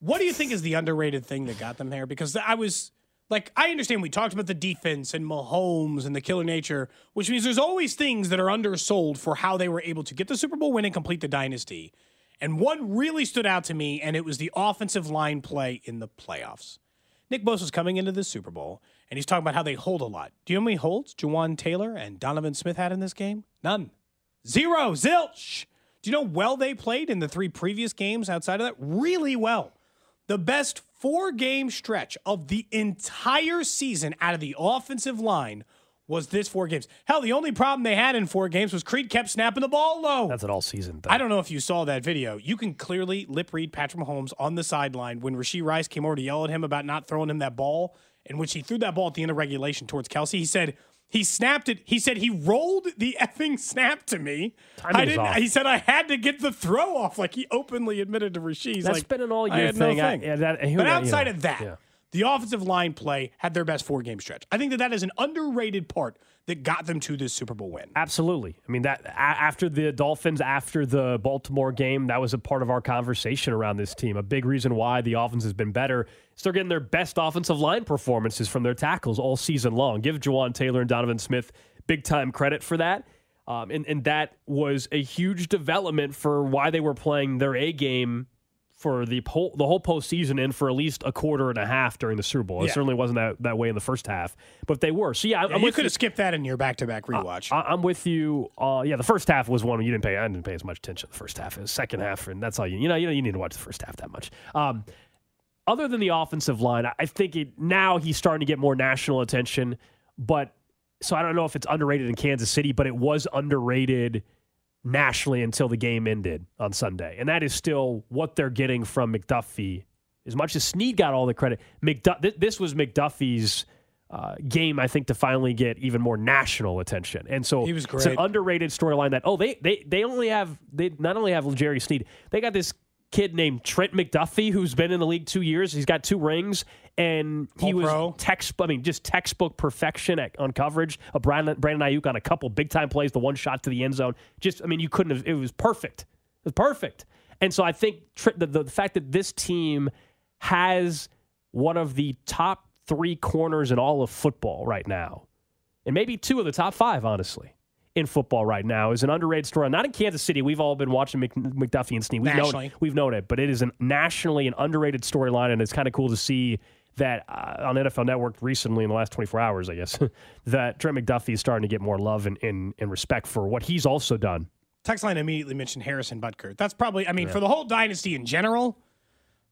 What do you think is the underrated thing that got them there? Because I was like, I understand we talked about the defense and Mahomes and the killer nature, which means there's always things that are undersold for how they were able to get the Super Bowl win and complete the dynasty. And one really stood out to me, and it was the offensive line play in the playoffs. Nick Bosa's coming into the Super Bowl, and he's talking about how they hold a lot. Do you know how many holds Jawaan Taylor and Donovan Smith had in this game? None. Zero. Zilch. Do you know well they played in the three previous games outside of that? Really well. The best four game stretch of the entire season out of the offensive line was this four games. Hell, the only problem they had in four games was Creed kept snapping the ball low. That's an all season thing. I don't know if you saw that video. You can clearly lip read Patrick Mahomes on the sideline when Rashee Rice came over to yell at him about not throwing him that ball, in which he threw that ball at the end of regulation towards Kelce. He said he snapped it. He said he rolled the effing snap to me. Timing I didn't. off. He said I had to get the throw off. Like he openly admitted to Rashee. That's like, been an all year had no thing. I- yeah, that- but you outside know, of that, yeah. the offensive line play had their best four game stretch. I think that that is an underrated part that got them to this Super Bowl win. Absolutely. I mean that after the Dolphins, after the Baltimore game, that was a part of our conversation around this team. A big reason why the offense has been better is they're getting their best offensive line performances from their tackles all season long. Give Jawaan Taylor and Donovan Smith big time credit for that. Um, and, and that was a huge development for why they were playing their A game for the whole, the whole postseason and for at least a quarter and a half during the Super Bowl. It Yeah. certainly wasn't that, that way in the first half, but they were. So yeah, I'm Yeah, you could have skipped that in your back to back rewatch. I, I'm with you. Uh, yeah, the first half was one you didn't pay. I didn't pay as much attention to the first half. The second half, and that's all you. You know, you know, you need to watch the first half that much. Um, other than the offensive line, I- I think it, now he's starting to get more national attention. But so I don't know if it's underrated in Kansas City, but it was underrated nationally until the game ended on Sunday, and that is still what they're getting from McDuffie. As much as Sneed got all the credit, McDuff- th- this was McDuffie's uh, game, I think, to finally get even more national attention. And so He was great. it's an underrated storyline that oh they they they only have they not only have Jerry Sneed, they got this kid named Trent McDuffie who's been in the league two years. He's got two rings, and he was All-pro. text. I mean, just textbook perfection at, on coverage. A Brandon Brandon Aiyuk on a couple big time plays, the one shot to the end zone. Just I mean, you couldn't have. It was perfect. It was perfect. And so I think tr- the, the fact that this team has one of the top three corners in all of football right now, and maybe two of the top five, honestly, in football right now, is an underrated story. Not in Kansas City. We've all been watching Mc, McDuffie and Sneed. We've known, we've known it, but it is an nationally an underrated storyline, and it's kind of cool to see that uh, on NFL Network recently in the last 24 hours, I guess, that Trent McDuffie is starting to get more love and, and, and respect for what he's also done. Text line immediately mentioned Harrison Butker. That's probably, I mean, for the whole dynasty in general,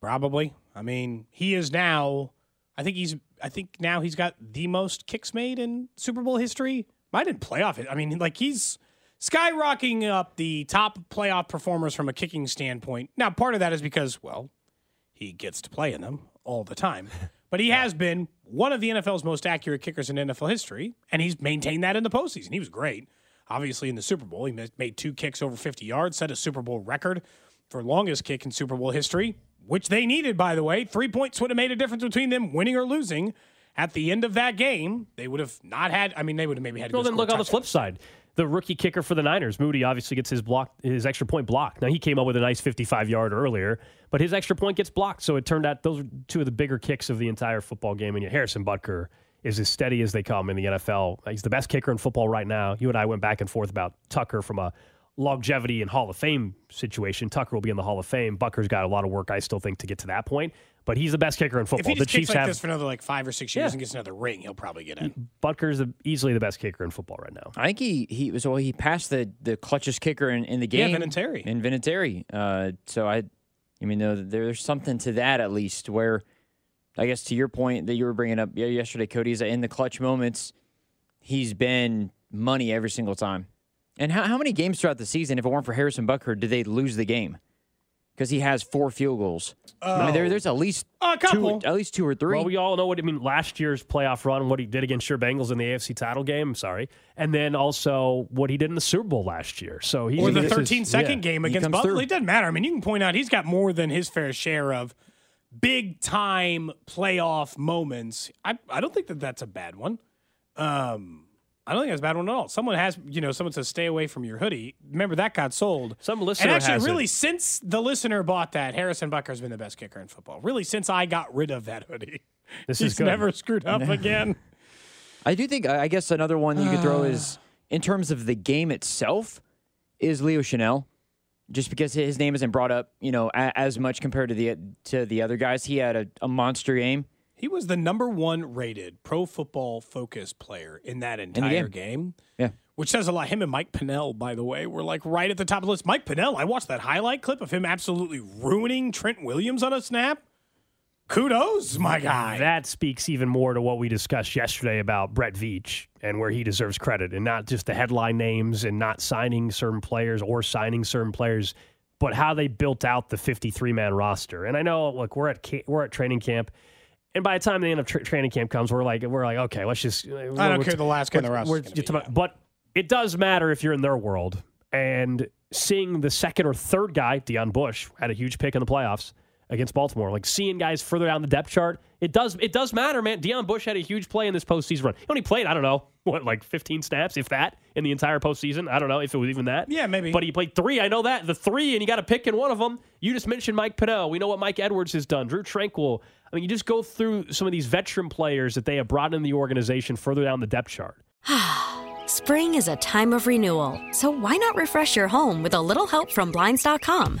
probably. I mean, he is now, I think he's, I think now he's got the most kicks made in Super Bowl history. Might didn't playoff it. I mean, like he's skyrocketing up the top playoff performers from a kicking standpoint. Now, part of that is because, well, he gets to play in them all the time. But he has been one of the NFL's most accurate kickers in NFL history, and he's maintained that in the postseason. He was great. Obviously, in the Super Bowl, he made two kicks over 50 yards, set a Super Bowl record for longest kick in Super Bowl history. which they needed, by the way. Three points would have made a difference between them winning or losing. At the end of that game, they would have not had. I mean, they would have maybe had. Well, then look on the flip side. The rookie kicker for the Niners, Moody, obviously gets his block, his extra point blocked. Now he came up with a nice 55 yard earlier, but his extra point gets blocked. So it turned out those were two of the bigger kicks of the entire football game. And Harrison Butker is as steady as they come in the NFL. He's the best kicker in football right now. You and I went back and forth about Tucker from a longevity and Hall of Fame situation. Tucker will be in the Hall of Fame. Butker's got a lot of work, I still think, to get to that point. But he's the best kicker in football. If he just the Chiefs kicks like have this for another like five or six years Yeah. and gets another ring, he'll probably get in. Butker's the, easily the best kicker in football right now. I think he he was well. He passed the the clutchest kicker in, in the game. Yeah, Vinatieri. In Vinatieri. Uh, so I, I mean, though there's something to that at least. Where, I guess to your point that you were bringing up yesterday, Cody, is that in the clutch moments, he's been money every single time. And how how many games throughout the season, if it weren't for Harrison Butker, did they lose the game? Because he has four field goals. I mean, there, there's at least A couple. two, at least two or three. Well, we all know what I mean. Last year's playoff run, what he did against your Bengals in the AFC title game. Sorry, and then also what he did in the Super Bowl last year. So he's or the this is- 13 second yeah. game against comes Buffalo. through. It doesn't matter. I mean, you can point out he's got more than his fair share of big time playoff moments. I, I don't think that that's a bad one. Um, I don't think that's a bad one at all. Someone has, you know, someone says stay away from your hoodie. Remember that got sold. Some listener and actually, has it. really, since the listener bought that, Harrison Butker's been the best kicker in football. Really, since I got rid of that hoodie, This he's is good. never screwed up again. I do think I I guess another one you could throw is in terms of the game itself is Leo Chenal, just because his name isn't brought up, you know, as much compared to the to the other guys. He had a, a monster game. He was the number one rated pro football focus player in that entire game. Yeah. Which says a lot. Him and Mike Pennel, by the way, were like right at the top of the list. Mike Pennel, I watched that highlight clip of him absolutely ruining Trent Williams on a snap. Kudos, my guy. That speaks even more to what we discussed yesterday about Brett Veach and where he deserves credit, and not just the headline names and not signing certain players or signing certain players, but how they built out the 53 man roster. And I know, look, we're at ca- we're at training camp, and by the time the end of tra- training camp comes, we're like we're like okay, let's just. Uh, I don't care the last guy on the roster is gonna be, yeah. But it does matter if you're in their world, and seeing the second or third guy, Deon Bush, had a huge pick in the playoffs against Baltimore. Like seeing guys further down the depth chart, it does it does matter, man. Deon Bush had a huge play in this postseason run. He only played, I don't know, what, like 15 snaps, if that, in the entire postseason. I don't know if it was even that. Yeah, maybe. But he played three. I know that. The three, and you got to pick in one of them. You just mentioned Mike Pennel. We know what Mike Edwards has done. Drue Tranquill. I mean, you just go through some of these veteran players that they have brought in the organization further down the depth chart. Spring is a time of renewal, so why not refresh your home with a little help from Blinds.com?